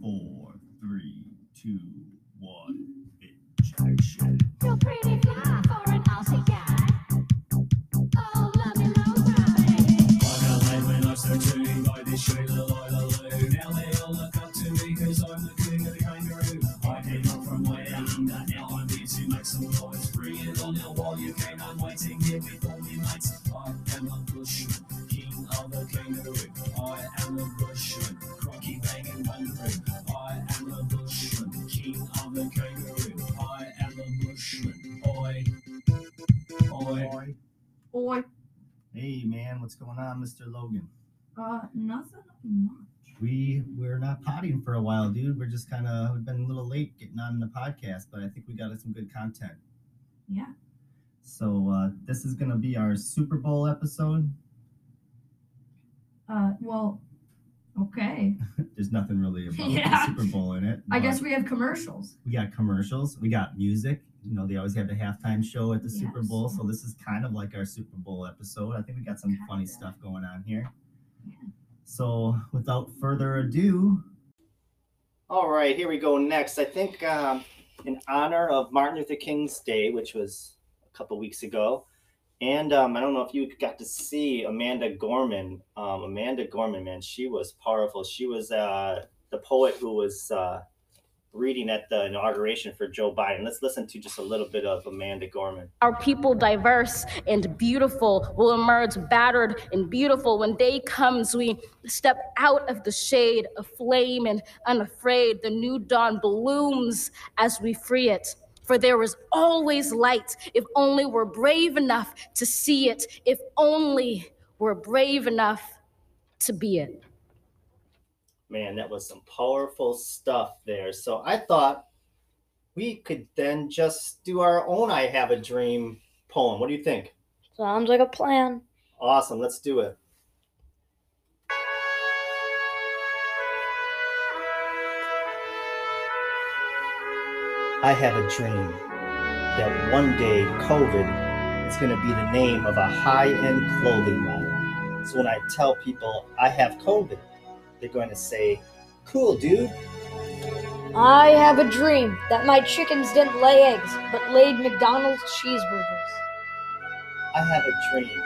four, three, two, one. Action. You're pretty fly for an Aussie guy. Oh, love me nobody. I got laid when I was 13 by this Sheila Lila Lou. Now they all look up to me because I'm the king of the kangaroo. I came up from way down under, now I'm here to make some noise. Bring it on now while you can. I'm waiting here with all me mates. I Boy, Hey man, what's going on, Mr. Logan? uh, nothing much. We we're not potting for a while, dude. We're just kind of we've been a little late getting on the podcast, but I think we got some good content. Yeah. So uh, this is gonna be our Super Bowl episode. Uh, well, okay. There's nothing really about Yeah. the Super Bowl in it. I guess we have commercials. we got commercials. We got music. You know, they always have the halftime show at the Super Bowl, so this is kind of like our Super Bowl episode. I think we got some funny Kinda. stuff going on here. Yeah. So, without further ado, all right, here we go. Next, I think um, in honor of Martin Luther King's Day, which was a couple weeks ago, and um, I don't know if you got to see Amanda Gorman. Um, Amanda Gorman, man, she was powerful. She was uh, the poet who was uh, reading at the inauguration for Joe Biden. Let's listen to just a little bit of Amanda Gorman. Our people, diverse and beautiful, will emerge battered and beautiful. When day comes, we step out of the shade, aflame and unafraid. The new dawn blooms as we free it. For there is always light if only we're brave enough to see it, if only we're brave enough to be it. Man, that was some powerful stuff there. So I thought we could then just do our own I Have a Dream poem. What do you think? Sounds like a plan. Awesome, let's do it. I have a dream that one day COVID is going to be the name of a high end clothing line. So when I tell people I have COVID, they're going to say, Cool, dude. I have a dream that my chickens didn't lay eggs, but laid McDonald's cheeseburgers. I have a dream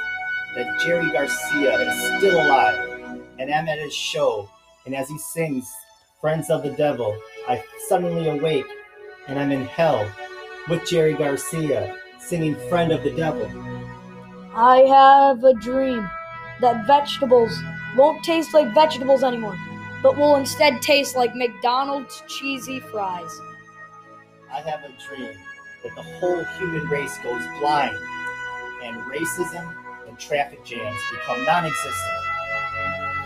that Jerry Garcia is still alive, and I'm at his show, and as he sings Friends of the Devil, I suddenly awake, and I'm in hell with Jerry Garcia singing Friend of the Devil. I have a dream that vegetables won't taste like vegetables anymore, but will instead taste like McDonald's cheesy fries. I have a dream that the whole human race goes blind, and racism and traffic jams become non existent.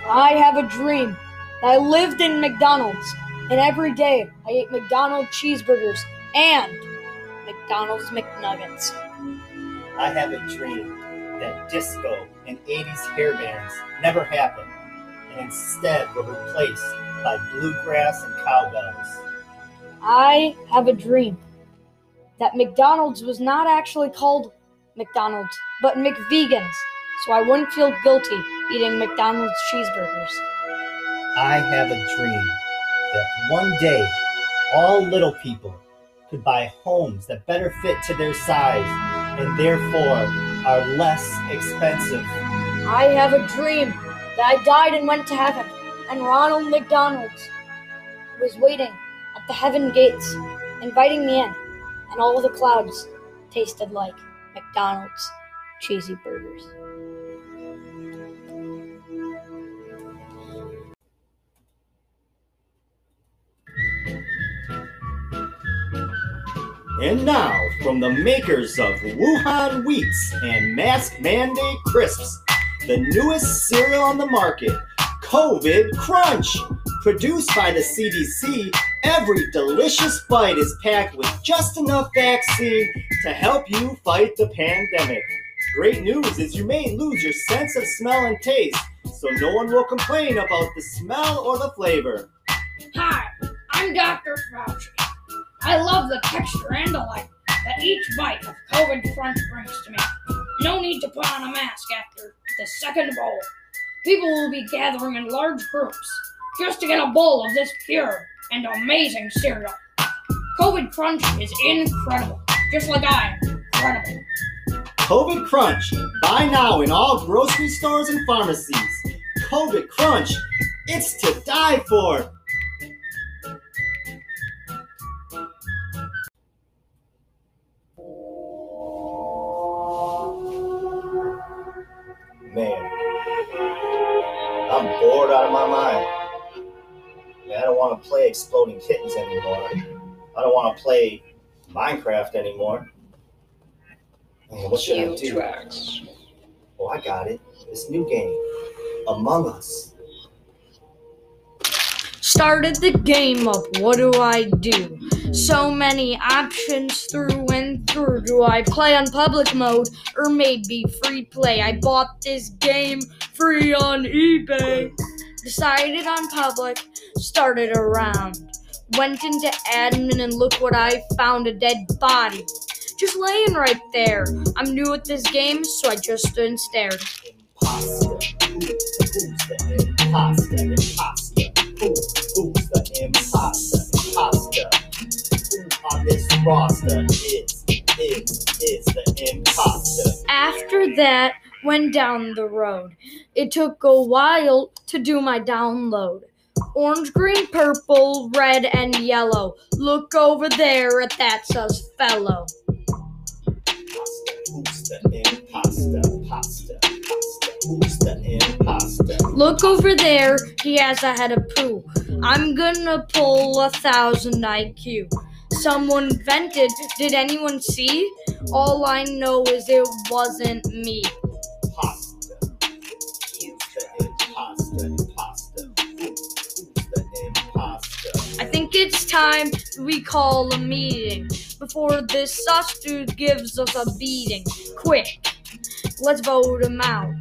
I have a dream that I lived in McDonald's, and every day I ate McDonald's cheeseburgers and McDonald's McNuggets. I have a dream that disco and 80s hair bands never happened and instead were replaced by bluegrass and cowbells. I have a dream that McDonald's was not actually called McDonald's, but McVegans, so I wouldn't feel guilty eating McDonald's cheeseburgers. I have a dream that one day all little people could buy homes that better fit to their size and therefore are less expensive. I have a dream that I died and went to heaven, and Ronald McDonald was waiting at the heaven gates, inviting me in, and all the clouds tasted like McDonald's cheesy burgers. And now, from the makers of Wuhan Wheats and Mask Mandate Crisps, the newest cereal on the market, COVID Crunch. Produced by the CDC, every delicious bite is packed with just enough vaccine to help you fight the pandemic. Great news is you may lose your sense of smell and taste, so no one will complain about the smell or the flavor. Hi, I'm Dr. Fauci. I love the texture and the light that each bite of COVID Crunch brings to me. No need to put on a mask after the second bowl. People will be gathering in large groups. just to get a bowl of this pure and amazing cereal. COVID Crunch is incredible, just like I am incredible. COVID Crunch. Buy now in all grocery stores and pharmacies. COVID Crunch. It's to die for. I'm bored out of my mind. I don't want to play Exploding Kittens anymore. I don't want to play Minecraft anymore. Man, what should I do? tracks. Oh, I got it. This new game, Among Us. Started the game up. What do I do? So many options through and through. Do I play on public mode or maybe free play? I bought this game free on eBay. Decided on public, started around. Went into admin and look what I found a dead body. Just laying right there. I'm new at this game, so I just stood and stared. Imposter. That, went down the road. It took a while to do my download. Orange, green, purple, red, and yellow. Look over there at that sus fellow. Who's the imposter? Imposter. Imposter. Who's the imposter? Look over there, he has a head of poo. I'm gonna pull a thousand IQ. Someone vented, did anyone see? All I know is it wasn't me. Imposter? I think it's time we call a meeting before this sus dude gives us a beating. Quick, let's vote him out.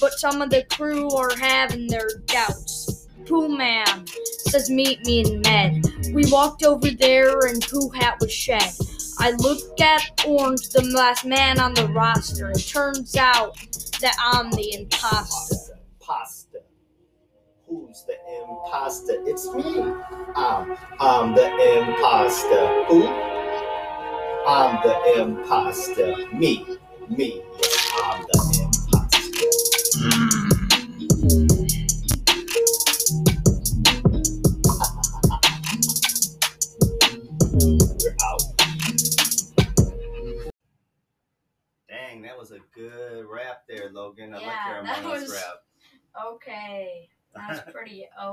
But some of the crew are having their doubts. Pooh Man says meet me in med. We walked over there and Pooh Hat was shed. I look at Orange, the last man on the roster. It turns out that I'm the imposter. Imposter. Who's the imposter? It's me. I'm, I'm the imposter. Who? I'm the imposter. Me. Me. I'm the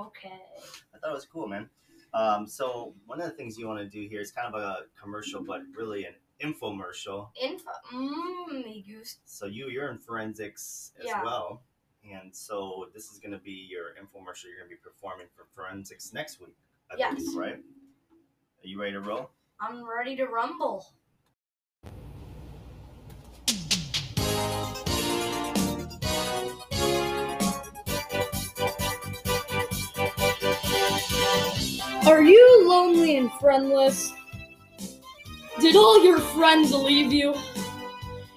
okay. I thought it was cool, man. Um, so one of the things you want to do here is kind of a commercial, but really an infomercial. Info. Mmm, me goose. So you you're in forensics as Yeah. well, and so this is going to be your infomercial. You're going to be performing for forensics next week, I Yes. believe, right? Are you ready to roll? I'm ready to rumble. Are you lonely and friendless? Did all your friends leave you?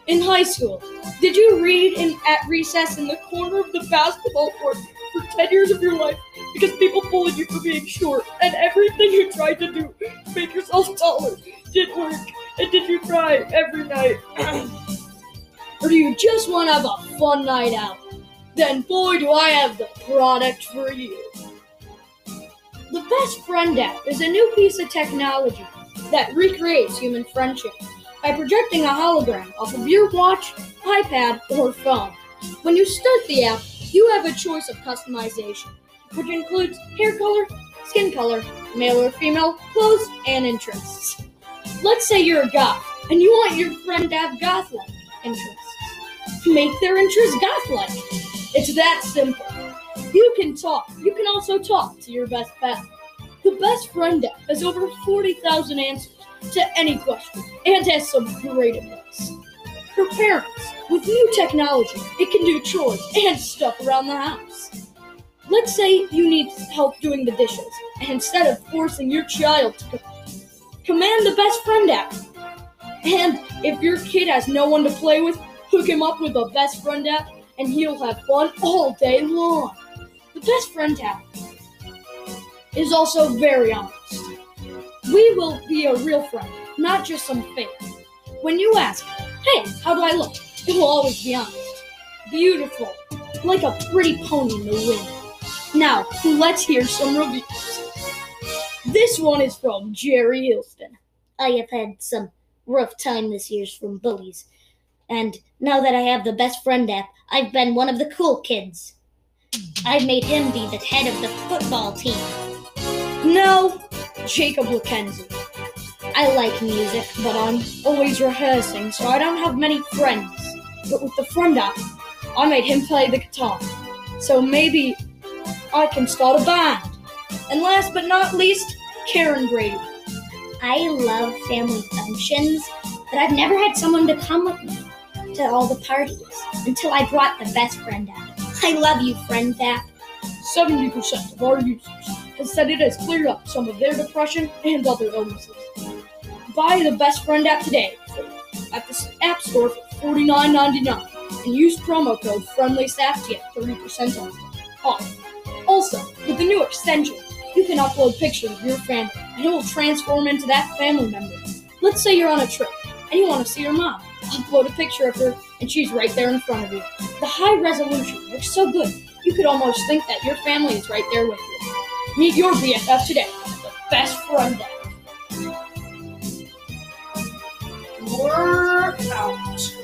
In high school, did you read in at recess in the corner of the basketball court for 10 years of your life because people bullied you for being short and everything you tried to do to make yourself taller didn't work? And did you cry every night? or do you just want to have a fun night out? Then boy do I have the product for you. The Best Friend app is a new piece of technology that recreates human friendship by projecting a hologram off of your watch, iPad, or phone. When you start the app, you have a choice of customization, which includes hair color, skin color, male or female, clothes, and interests. Let's say you're a goth and you want your friend to have goth like interests. Make their interests goth like. It's that simple. You can talk. You can also talk to your best friend. The Best Friend app has over 40,000 answers to any question and has some great advice. For parents, with new technology, it can do chores and stuff around the house. Let's say you need help doing the dishes, and instead of forcing your child to cook, command the Best Friend app. And if your kid has no one to play with, hook him up with the Best Friend app, and he'll have fun all day long. The Best Friend app is also very honest. We will be a real friend, not just some fake. When you ask, hey, how do I look? It will always be honest. Beautiful, like a pretty pony in the wind. Now, let's hear some reviews. This one is from Jerry Hilston. I have had some rough time this year from bullies. And now that I have the best friend app, I've been one of the cool kids. I've made him be the head of the football team. No, Jacob Lackenzie. I like music, but I'm always rehearsing, so I don't have many friends. But with the friend app, I made him play the guitar. So maybe I can start a band. And last but not least, Karen Brady. I love family functions, but I've never had someone to come with me to all the parties until I brought the best friend app. I love you, friend app. 70% of our users have said it has cleared up some of their depression and other illnesses. Buy the best friend app today at the App Store for $49.99 and use promo code FriendlySAF to get 30% off. off. Also, with the new extension, you can upload pictures of your family and it will transform into that family member. Let's say you're on a trip and you want to see your mom. Upload a picture of her and she's right there in front of you. The high resolution looks so good, you could almost think that your family is right there with you. Meet your BFF today, the best friend app. Workout.